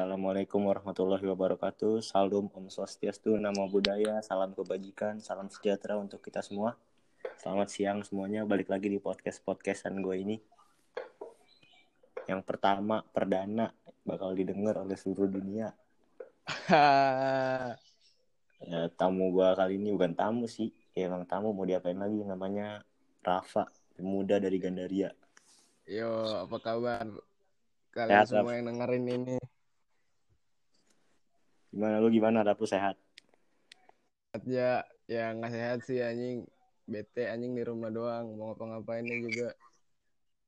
Assalamualaikum warahmatullahi wabarakatuh. Salam Om Swastiastu, Namo Buddhaya, salam kebajikan, salam sejahtera untuk kita semua. Selamat siang semuanya, balik lagi di podcast-podcastan gue ini. Yang pertama, perdana, bakal didengar oleh seluruh dunia. ya, tamu gue kali ini bukan tamu sih, ya, emang tamu mau diapain lagi, namanya Rafa, pemuda dari Gandaria. Yo, apa kabar? Kalian Sehat, semua yang dengerin ini. Gimana lu gimana? Ada sehat? Ya, ya nggak sehat sih anjing. Bete anjing di rumah doang. Mau ngapa-ngapainnya juga.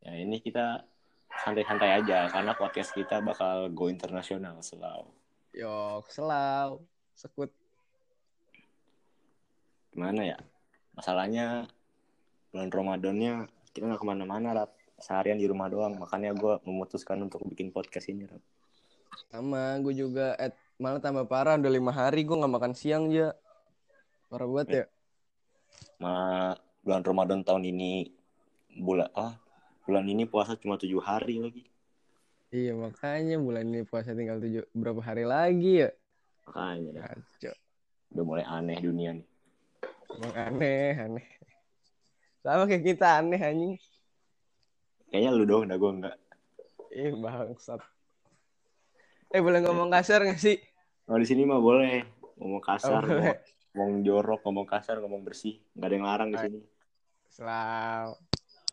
Ya ini kita santai-santai aja karena podcast kita bakal go internasional selalu. Yo, selau. Sekut. Gimana ya? Masalahnya bulan Ramadannya kita nggak ke mana-mana, Rap. Seharian di rumah doang. Makanya gue memutuskan untuk bikin podcast ini, Rap. Sama, gue juga. Eh, malah tambah parah. Udah lima hari gue nggak makan siang, ya. Parah banget ya. Malah bulan Ramadan tahun ini bulan ah bulan ini puasa cuma tujuh hari lagi. Iya, makanya bulan ini puasa tinggal tujuh berapa hari lagi ya? Makanya Kacau. udah mulai aneh dunia nih. Emang aneh, aneh. Sama kayak kita aneh anjing. Kayaknya lu doang, dah gue enggak. Ih, bangsat. Eh, boleh ngomong kasar gak sih? Kalau di sini mah boleh ngomong kasar, Oh, boleh. ngomong, ngomong jorok, ngomong kasar, ngomong bersih. Nggak ada yang larang di sini. Selau.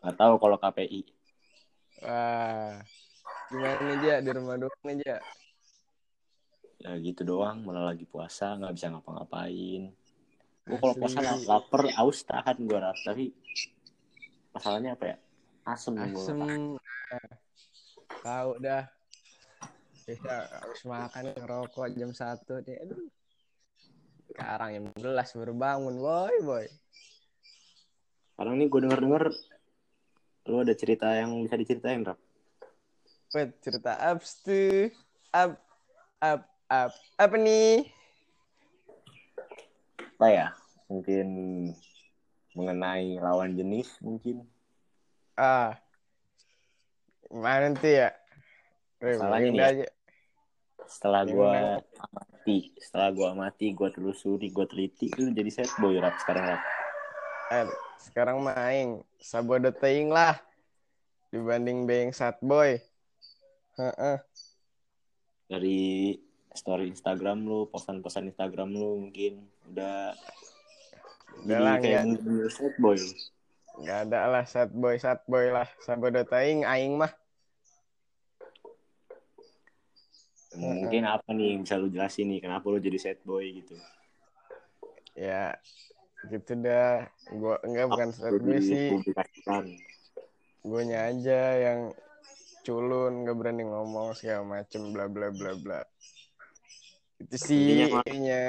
Nggak tahu kalau KPI. Wah. Gimana nih, Ja? Di rumah doang nih, Ja? Ya gitu doang, malah lagi puasa, nggak bisa ngapa-ngapain. Gue kalau puasa la- lapar, aus tahan gue rap. Tapi masalahnya apa ya? Asem. Asem. Nah, Tahu dah. Bisa harus makan ngerokok jam 1 nih. Aduh. Sekarang jam 11 baru bangun, boy, boy. Sekarang nih gue denger-denger lu ada cerita yang bisa diceritain, Rap. Wait, cerita abs tuh. Up, up, up. Apa nih? Apa ya? Mungkin mengenai lawan jenis mungkin. Ah. Gimana tuh ya? Masalahnya nih ya. aja. Setelah gue Gimana? amati, setelah gue amati, gue telusuri, gue teliti, lu jadi set boy, Rap, sekarang, Rap. Eh, sekarang main sabodo teing lah dibanding being sad boy. Heeh. Dari story Instagram lu, posan-posan Instagram lu mungkin udah Udah lah, kayak ya. set boy. lu. Gak ada lah sad boy sad boy lah teing aing mah. Mungkin apa nih yang bisa lu jelasin nih kenapa lu jadi set boy gitu. Ya gitu dah. Gua enggak bukan sad Lu boy sih. Guanya aja yang culun gak berani ngomong segala macem bla bla bla bla. Itu sih Intinya intinya.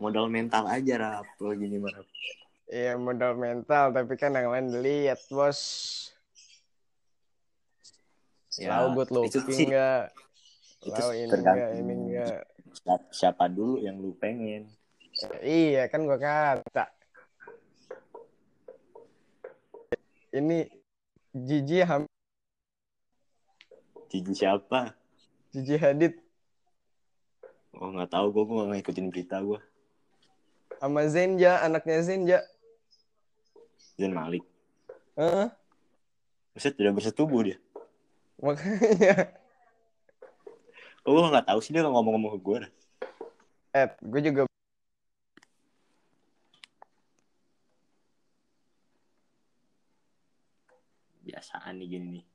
Modal mental aja rap lo gini mah. Iya modal mental tapi kan yang lain lihat bos. Ya, Tahu good looking enggak? Itu ini tergantung enggak ini enggak? siapa, siapa dulu yang lu pengen. Iya kan gua kata. Ini Gigi ham Cici siapa? Gigi Hadid Oh nggak tahu gue gue nggak ngikutin berita gue. sama Zenja, anaknya Zenja. Zain Malik. Heeh, Buset udah bersetubuh dia. makanya. Oh gue nggak tahu sih dia ngomong-ngomong ke gue. dah. Eh, gue juga Biasaan nih gini nih.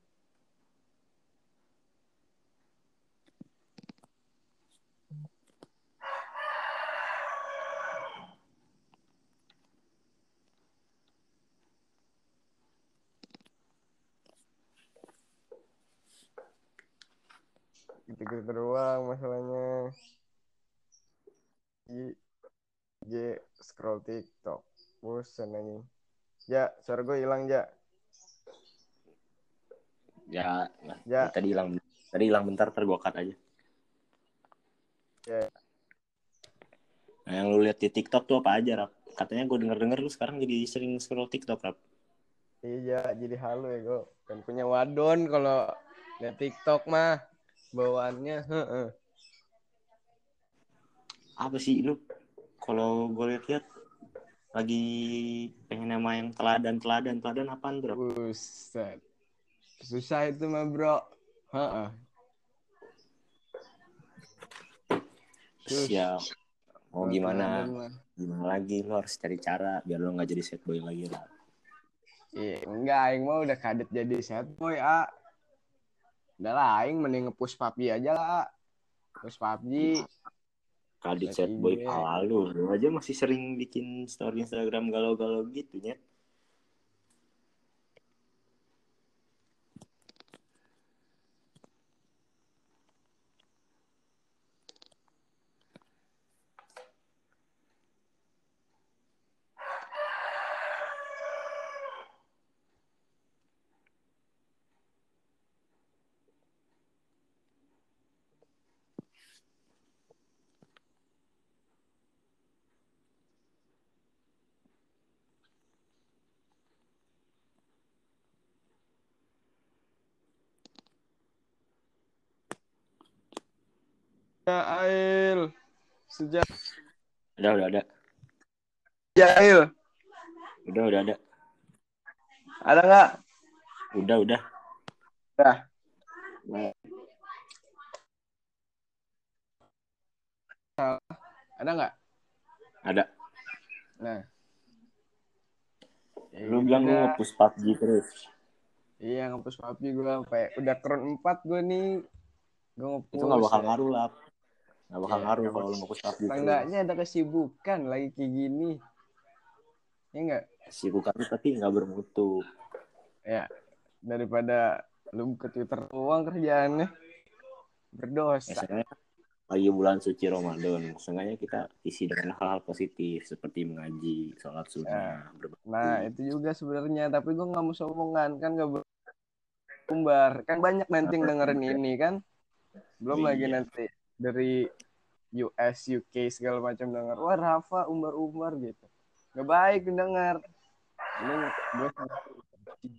Gitu-gitu doang masalahnya. G, G scroll TikTok. Bosan anjing. Ya, suara gue hilang, Ja. Ya, Ya. tadi hilang tadi hilang bentar ntar gue cut aja. Ya. Nah, yang lu lihat di TikTok tuh apa aja, Rap? Katanya gue denger-denger lu sekarang jadi sering scroll TikTok, Rap. Iya, jadi halu ya gue. Dan punya wadon kalau liat TikTok mah. Bawaannya heeh. apa sih lu kalau gue lihat lagi pengen nama yang teladan teladan teladan apaan bro Buset. Susah itu mah, Bro. Heeh. Sus- ya mau gimana gimana lagi lu harus cari cara biar lu nggak jadi set boy lagi lah Iya, enggak, aing mah udah kadet jadi set boy, A. Udah lah, aing mending nge-push PUBG aja lah. Push PUBG. kadit Set set boy pala lu lu aja masih sering bikin story Instagram galau-galau gitu ya Ail. Sejak udah udah ada ya, Ail. udah udah ada Ada nggak? udah udah Udah. Ada nggak? ada Nah. Ya lu bilang lu dah. nge-push PUBG terus Iya, nge-push PUBG gue sampai udah keren 4 gue nih. Gue nge-push. itu nggak bakal ya. ngaruh lah nggak bakal Iya, ngaruh nggak kalau lu nge-push PUBG terus Seenggaknya ada kesibukan lagi kayak gini. Ya enggak? sibukan tapi nggak bermutu Ya, daripada lu ke Twitter doang kerjaannya. Berdosa. Misalnya lagi bulan suci Ramadan, seenggaknya kita isi dengan hal-hal positif seperti mengaji, sholat sunnah, berbakti. Nah, itu juga sebenarnya, tapi gue nggak mau sombongan kan nggak berumbar. Kan banyak nanti dengerin ini kan. Belum Iya. lagi nanti dari US, UK segala macam denger. Wah, Rafa umbar-umbar gitu. Gak baik dengar. Ini gue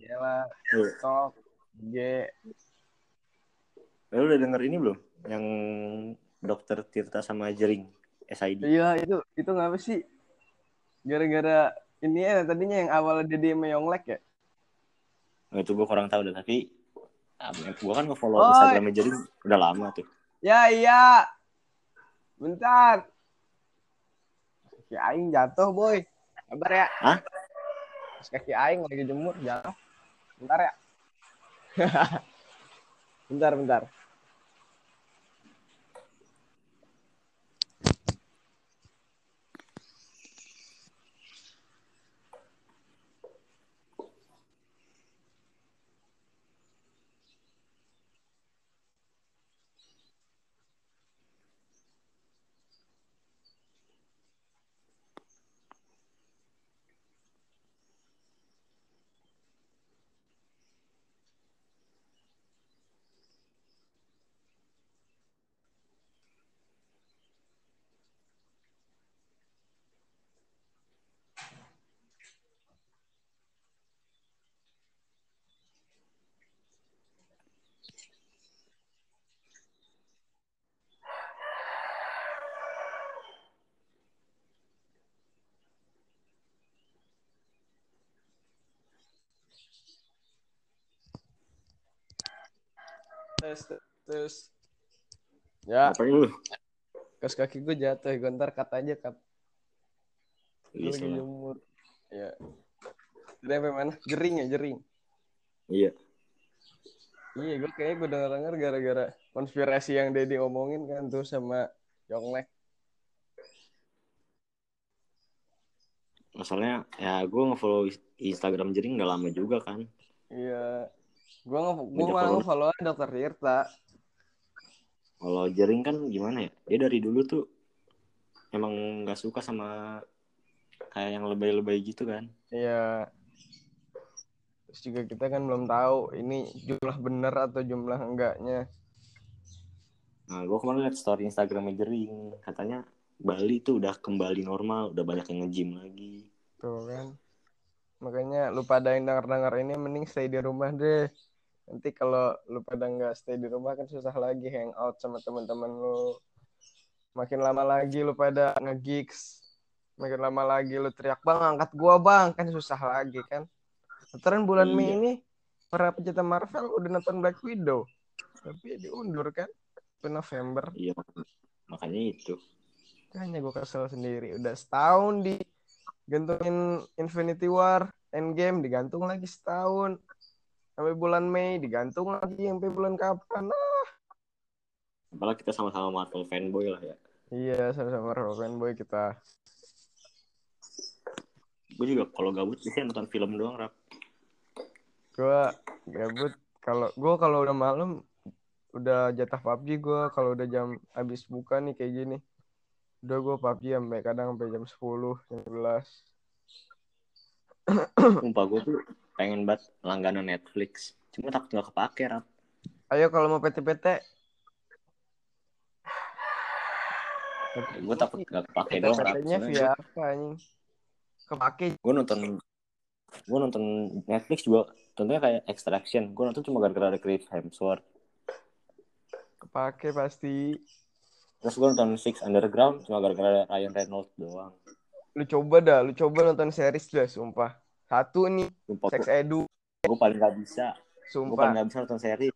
Jela, Lu, TikTok, G. lu udah denger ini belum? Yang dokter Tirta sama Jering SID. Iya, itu itu ngapa sih? Gara-gara ini ya tadinya yang awal dia Meyonglek ya. Nah, itu gue kurang tahu deh, tapi ah, gue kan nge-follow Oh. Instagramnya Jering udah lama tuh. Ya iya. Bentar. Kaki aing jatuh, boy. Sabar ya. Hah? Kaki aing lagi jemur jatuh. Bentar ya. bentar, bentar. Tes, tes. Ya, Apa lu? terus kaki gue jatuh. Gue ntar cut aja, cut. Bisa lagi jemur. Ya. Jadi sampai mana? Jering ya, jering. Iya. Iya, gue kayaknya gue denger-denger gara-gara konspirasi yang Dedi omongin kan tuh sama Yonglek. Masalahnya ya gue nge-follow Instagram Jering udah lama juga kan. Iya. Gue nge gue malah follow. nge-follow Dokter Tirta. Kalau Jering kan gimana ya? Dia dari dulu tuh emang nggak suka sama kayak yang lebay-lebay gitu kan. Iya. Terus juga kita kan belum tahu ini jumlah bener atau jumlah enggaknya. Nah, gue kemarin liat story Instagramnya Jering, katanya Bali tuh udah kembali normal, udah banyak yang nge-gym lagi. Tuh kan. Makanya lu pada yang denger-denger ini mending stay di rumah deh. Nanti kalau lu pada nggak stay di rumah kan susah lagi hangout sama teman-teman lu. Makin lama lagi lu pada nge-gigs. Makin lama lagi lu teriak, Bang, angkat gua, Bang. Kan susah lagi kan. Ntaran bulan Mei Iya. ini para pecinta Marvel udah nonton Black Widow. Tapi diundur kan ke November. Iya, makanya itu. Makanya gue kesel sendiri. Udah setahun di gantungin Infinity War, Endgame digantung lagi setahun. Sampai bulan Mei digantung lagi sampai bulan kapan? Ah, Apalagi kita sama-sama Marvel fanboy lah ya. iya, sama-sama Marvel fanboy kita. Gue juga kalau gabut biasanya nonton film doang, Rap. Gue gabut kalau gue kalau udah malam udah jatah PUBG gue kalau udah jam habis buka nih kayak gini. Udah gue PUBG sampai kadang sampai jam 10, jam 11. Sumpah gue tuh pengen banget langganan Netflix. Cuma takut nggak kepake, Rap. Ayo kalau mau PT-PT Gue takut nggak kepake doang, Rap. PT-PT-nya via apa anjing? Kepake Gue nonton gue nonton Netflix juga tentunya kayak Extraction. Gue nonton cuma gara-gara ada Chris Hemsworth. kepake pasti. Terus gue nonton Six Underground cuma gara-gara Ryan Reynolds doang. Lu coba dah, lu coba nonton series dah, sumpah. Satu nih, Sumpah Sex Edu, gue paling gak bisa. Gue paling sumpah. gak bisa nonton seri.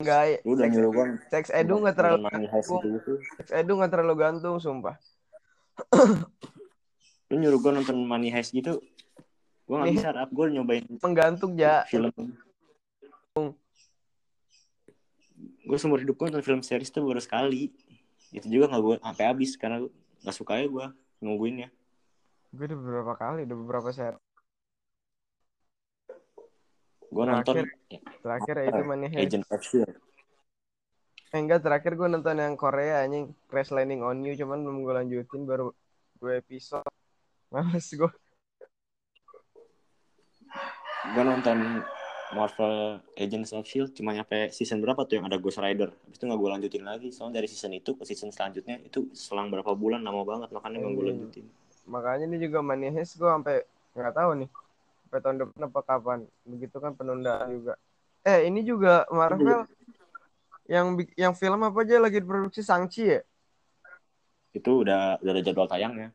Enggak, Lu udah nyuruh gue Sex Edu nggak terlalu Heist gitu. Sex Edu nggak terlalu gantung, sumpah. Lu nyuruh gue nonton Money Heist gitu. Gue gak bisa, Rap. Gue nyobain Menggantung ya. film. Gue seumur hidup gue nonton film series tuh baru sekali. Itu juga gak gue sampai habis karena gak suka ya gue nungguinnya. Gue udah beberapa kali, udah beberapa set. Gue nonton Terakhir ya itu Money Heist. Agent of Shield. Eh, enggak, terakhir gue nonton yang Korea anjing Crash Landing on You, cuman belum gue lanjutin baru dua episode. Males gue. Gue nonton Marvel Agents of Shield cuma nyampe season berapa tuh yang ada Ghost Rider. Habis itu gak gue lanjutin lagi. Soalnya dari season itu ke season selanjutnya itu selang berapa bulan lama banget makanya gak gue Iya. lanjutin. Makanya ini juga Heist gue sampai nggak tahu nih. Sampai tahun depan apa kapan. Begitu kan penundaan juga. Eh, ini juga Marvel yang bik- yang film apa aja lagi diproduksi Shang-Chi ya? Itu udah udah ada jadwal tayangnya.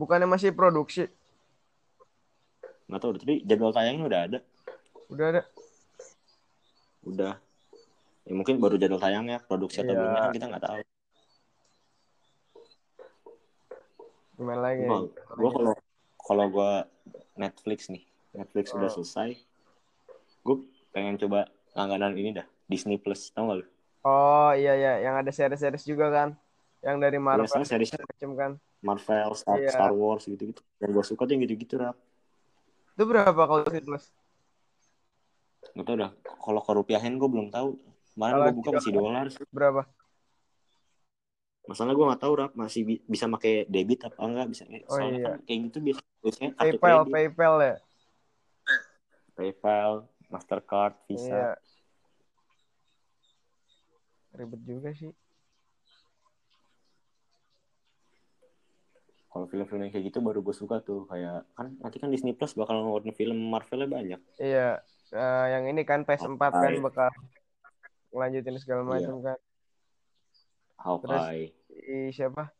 Bukannya masih produksi? Nggak tahu tapi jadwal tayangnya udah ada. Udah ada. Udah. Ya mungkin baru jadwal tayangnya, produksi atau Iya. belumnya kan kita nggak tahu. Gimana lagi? Gua kalau kalau gua Netflix nih, Netflix udah Oh. selesai. Gue pengen coba langganan ini dah, Disney Plus, tau gak lu? Oh iya iya, yang ada series-series juga kan? Yang dari Marvel Biasanya seriesnya macam kan? Marvel, Star, Iya. Star Wars gitu-gitu. Yang gue suka tuh yang gitu-gitu, Rap. Itu berapa kalau Disney Plus? Gak tau dah, kalau kerupiahin gue belum tahu. Kemarin gue buka masih dolar. Berapa? Masalah gue gak tahu, Rap. Masih bi- bisa pakai debit apa enggak. Bisa. Oh, Soalnya iya. kan kayak gitu biasa- biasanya PayPal, kredit. PayPal ya. PayPal, Mastercard, Visa. Iya. Ribet juga sih. Kalau film-film yang kayak gitu baru gue suka tuh. Kayak, kan nanti kan Disney Plus bakal ngeluarin film Marvelnya banyak. Iya. Eh, yang ini kan PS4 kan Hawkeye. bakal ngelanjutin segala Iya. macam kan. Hawkeye, I, siapa?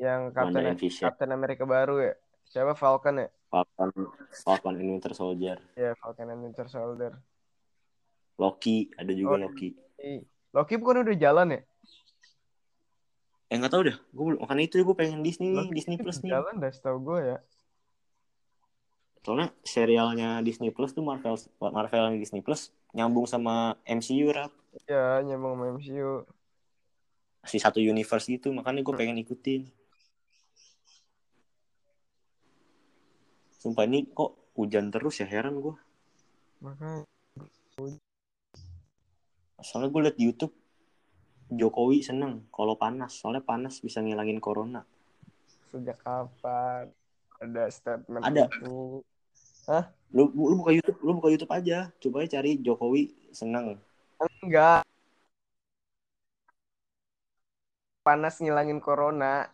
Yang Captain Captain America baru ya. Siapa Falcon ya? Falcon, Falcon and Winter Soldier, Iya, Falcon and Winter Soldier. Loki, ada juga Oh. Loki. Loki bukan udah jalan ya? Eh nggak tahu dah, gue makanya itu gue pengen Disney Loki Disney Plus nih. Jalan dah setahu gue ya. Soalnya serialnya Disney Plus tuh Marvel Marvel yang Disney Plus nyambung sama MCU rap. Iya, nyambung sama MCU. Si satu universe gitu, makanya gue pengen ikutin. Sumpah ini kok hujan terus ya heran gue. Makanya Soalnya gue liat di YouTube Jokowi seneng kalau panas, soalnya panas bisa ngilangin corona. sejak kapan ada statement Ada. itu? Lu, lu buka YouTube, lu buka YouTube aja, coba cari Jokowi seneng. Enggak. Panas ngilangin corona.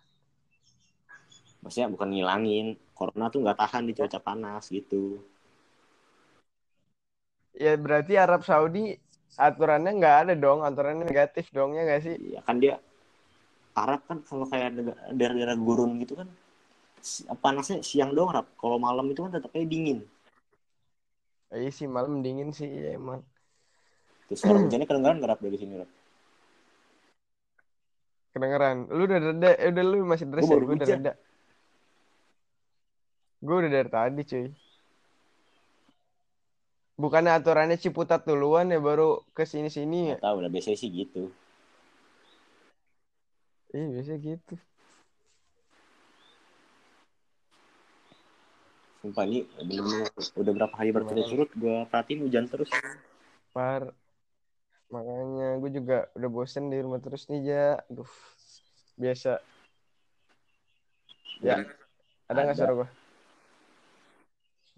Maksudnya bukan ngilangin, corona tuh nggak tahan di cuaca panas gitu. ya berarti Arab Saudi aturannya nggak ada dong, aturannya negatif dong ya nggak sih? Iya kan dia Arab kan kalau kayak daerah-daerah gurun gitu kan panasnya siang doang Rap. Kalau malam itu kan tetapnya dingin. Iya sih malam dingin sih ya, emang. Terus suara hujannya kedengaran nggak Rap dari sini Rap? Kedengeran. Lu udah reda, eh, udah lu masih dress Gua ya? Gue udah reda. Gue udah dari tadi cuy. Bukannya aturannya Ciputat duluan ya baru ke sini-sini ya? Tahu lah biasanya sih gitu. Iya biasa gitu. Sumpah ini bener-bener udah berapa hari berturut-turut gue perhatiin hujan terus. Par. Makanya gue juga udah bosen di rumah terus nih ja. Aduh. Biasa. Ya. Ada nggak suara gue?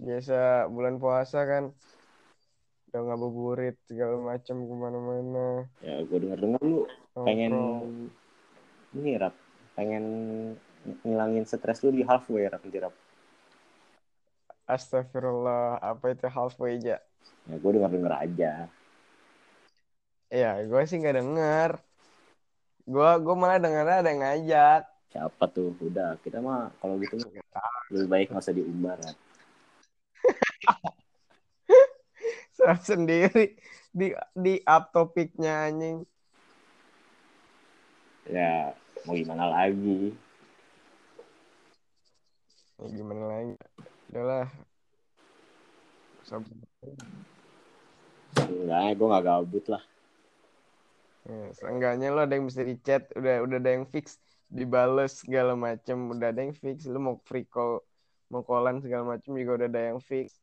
Biasa bulan puasa kan. Udah ngabuburit segala macam ke mana-mana. Ya gue denger-denger lu pengen Nongkrong. ini Rap, pengen ngilangin stres lu di halfway Rap nanti Rap. Astagfirullah. Apa itu halfway aja? Ya gue denger-denger aja. Ya gue sih nggak denger. Gue gue malah denger ada yang ngajak. Siapa tuh? Udah, kita mah kalau gitu lebih baik nggak usah diumbar. Rap. Serap sendiri di di up topiknya anjing. Ya mau gimana lagi? Ya, gimana lagi? Udahlah. Sabar. Enggak, gue nggak gabut lah. Ya, seenggaknya lo ada yang bisa di chat, udah udah ada yang fix, dibales segala macem, udah ada yang fix. Lu mau free call, mau callan segala macem juga udah ada yang fix.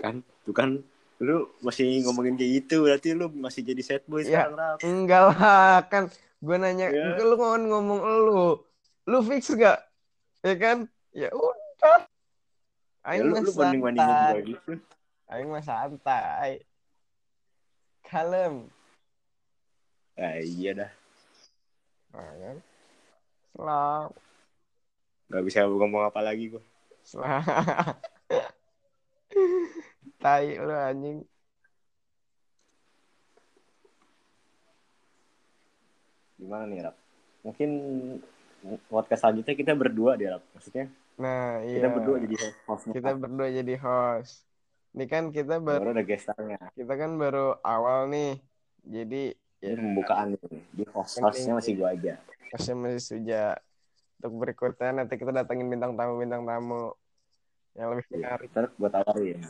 Kan, tuh kan lu masih ngomongin kayak gitu, berarti lu masih jadi sad boy Ya. sekarang Rap. Enggak lah, kan gue nanya, Ya. lu ngomong ngomong lu, lu fix gak? Ya kan? Ya udah. Ya, Aing lu, mah lu banding-bandingin santai. gue gitu. Aing mah santai. Kalem. Ya iya dah. Nah, kan? Selau. Gak bisa ngomong apa lagi gue. Selau. Tai lu anjing. Gimana nih Rap? Mungkin podcast selanjutnya kita berdua deh Rap. Maksudnya Nah, iya. kita berdua jadi hostnya. Kita berdua jadi host. Ini kan kita baru baru ada gestarnya. kita kan baru awal nih. Jadi Ini pembukaan nih. Di host hostnya masih gue aja. masih masih suja. Untuk berikutnya nanti kita datangin bintang tamu bintang tamu yang lebih menarik. Ntar gue tawarin.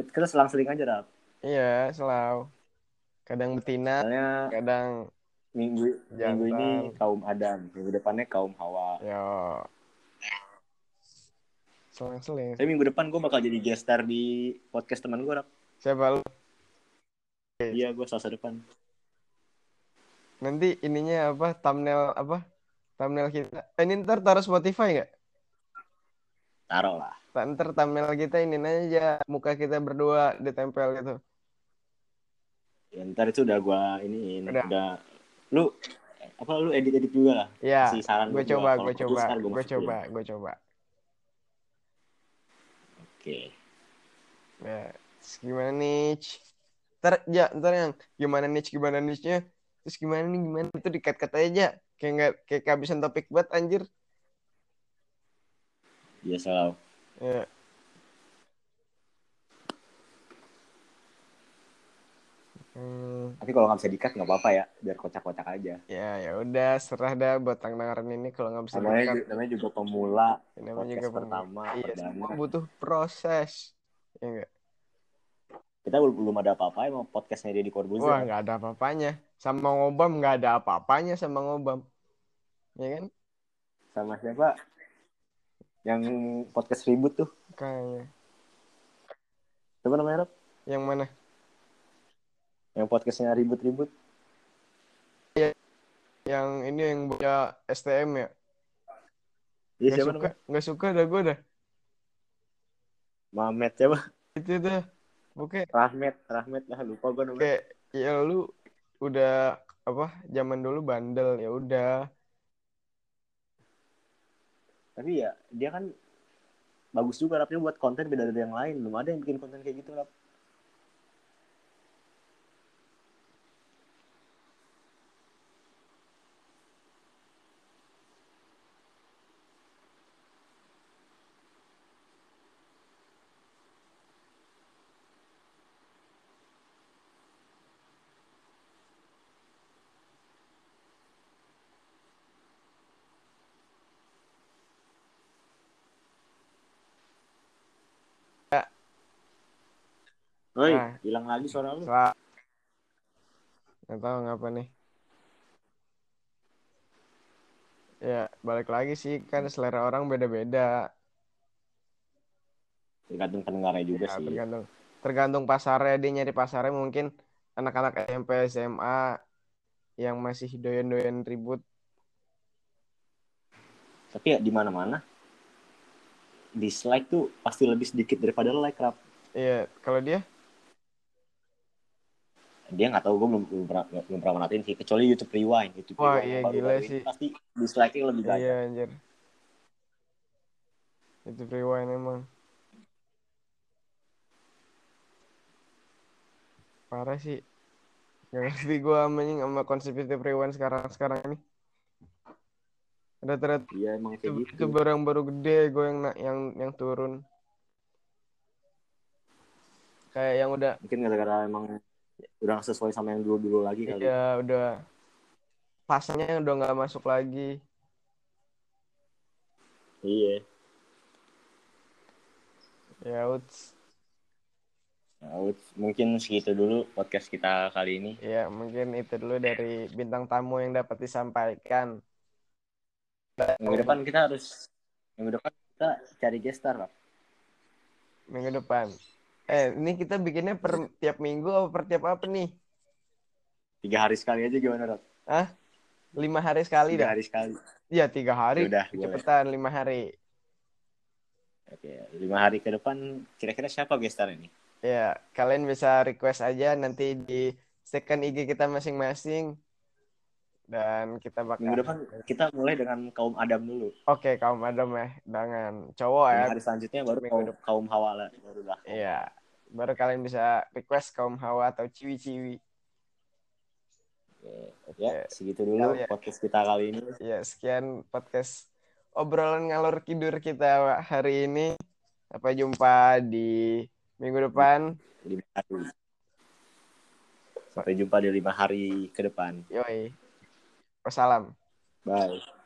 Kita selang-seling aja Rap. Iya, selalu. Kadang betina, Soalnya kadang minggu minggu ini Jantan. kaum Adam, minggu depannya kaum Hawa. yo. Selang-seling. Tapi minggu depan gue bakal jadi guest star di podcast teman gue Rap. Siapa lu? Iya gue selasa depan. Nanti ininya apa? Thumbnail apa? Thumbnail kita. Eh, ini ntar taruh Spotify nggak? Taruh lah. Ta- Ntar thumbnail kita ini aja muka kita berdua ditempel gitu. Ya, ntar itu udah gue ini Udah. udah. Lu apa lu edit edit juga lah. Ya, Kasih saran gue coba, gue coba, gue coba, gue coba. Oke. Ya, terus gimana nih? Ntar, ya, ntar yang gimana nih, gimana niche-nya? Terus gimana nih, gimana itu dikat-kat aja. Kayak nggak, kayak kehabisan topik banget anjir. Iya selalu. Ya. Hmm, Tapi kalau nggak bisa dikat nggak apa-apa ya, biar kocak-kocak aja. ya ya udah serah dah buat dengerin ini kalau nggak bisa Namanya, dikat. namanya juga pemula, Ini namanya juga pemula. pertama, Iya, perdana. semua butuh proses. Ya enggak? Kita belum ada apa-apa emang podcastnya Deddy Corbuzier. Wah, nggak ada apa-apanya. Sama ngobam nggak ada apa-apanya sama ngobam. Ya kan? Sama siapa? Yang podcast ribut tuh. Kayaknya. Siapa namanya, Rob? Yang mana? Yang podcastnya ribut-ribut. Yang ini yang punya STM ya? Iya, Nggak siapa suka, namanya? nggak suka dah gue dah. Mamet siapa? Itu dah. Oke, Rahmat, Rahmat lah lupa gue namanya. kayak ya lu udah apa? Zaman dulu bandel ya udah. Tapi ya dia kan bagus juga rapnya buat konten beda dari yang lain belum ada yang bikin konten kayak gitu rap Woi, Nah. hilang lagi suara lu. Sel- nggak tahu ngapa nih ya balik lagi sih kan selera orang beda-beda Tergantung pendengarnya juga Ya, sih. tergantung tergantung pasarnya dia nyari pasarnya mungkin anak-anak SMP SMA yang masih doyan-doyan ribut Tapi ya di mana-mana dislike tuh pasti lebih sedikit daripada like rap. iya kalau dia Dia nggak tahu gue belum belum pernah belum pernah merhatiin sih kecuali YouTube Rewind YouTube Wah, Rewind iya, gila sih. pasti dislike-nya lebih banyak. iya anjir itu rewind emang parah sih Gak ngerti gue amanya sama konsep YouTube rewind sekarang sekarang ini rata-rata Iya emang itu, gitu. itu baru yang baru gede gue yang yang yang turun kayak yang udah Mungkin gara-gara emang udah nggak sesuai sama yang dulu-dulu lagi kali. ya udah pasnya udah nggak masuk lagi Iya. ya uts. Nah, uts, mungkin segitu dulu podcast kita kali ini. ya mungkin itu dulu dari bintang tamu yang dapat disampaikan Minggu depan kita harus minggu depan kita cari gestar lah. minggu depan eh ini kita bikinnya per tiap minggu apa per tiap apa nih Tiga hari sekali aja gimana Rap? lima hari sekali Tiga dah hari sekali. iya tiga hari Udah, boleh. cepetan lima hari Oke, lima hari ke depan kira-kira siapa gestar ini? ya kalian bisa request aja nanti di second IG kita masing-masing dan kita bakal Minggu depan kita mulai dengan kaum Adam dulu. oke kaum Adam ya dengan cowok ya hari selanjutnya baru Minggu kaum, depan. kaum baru lah. Iya, baru kalian bisa request kaum hawa atau ciwi-ciwi. Oke, Ya, segitu dulu Ya, ya. podcast kita kali ini. Ya, sekian podcast obrolan ngalor kidur kita hari ini. Sampai jumpa di minggu depan. Lima hari. Sampai jumpa di lima hari ke depan. Yoi. Wassalam. Bye.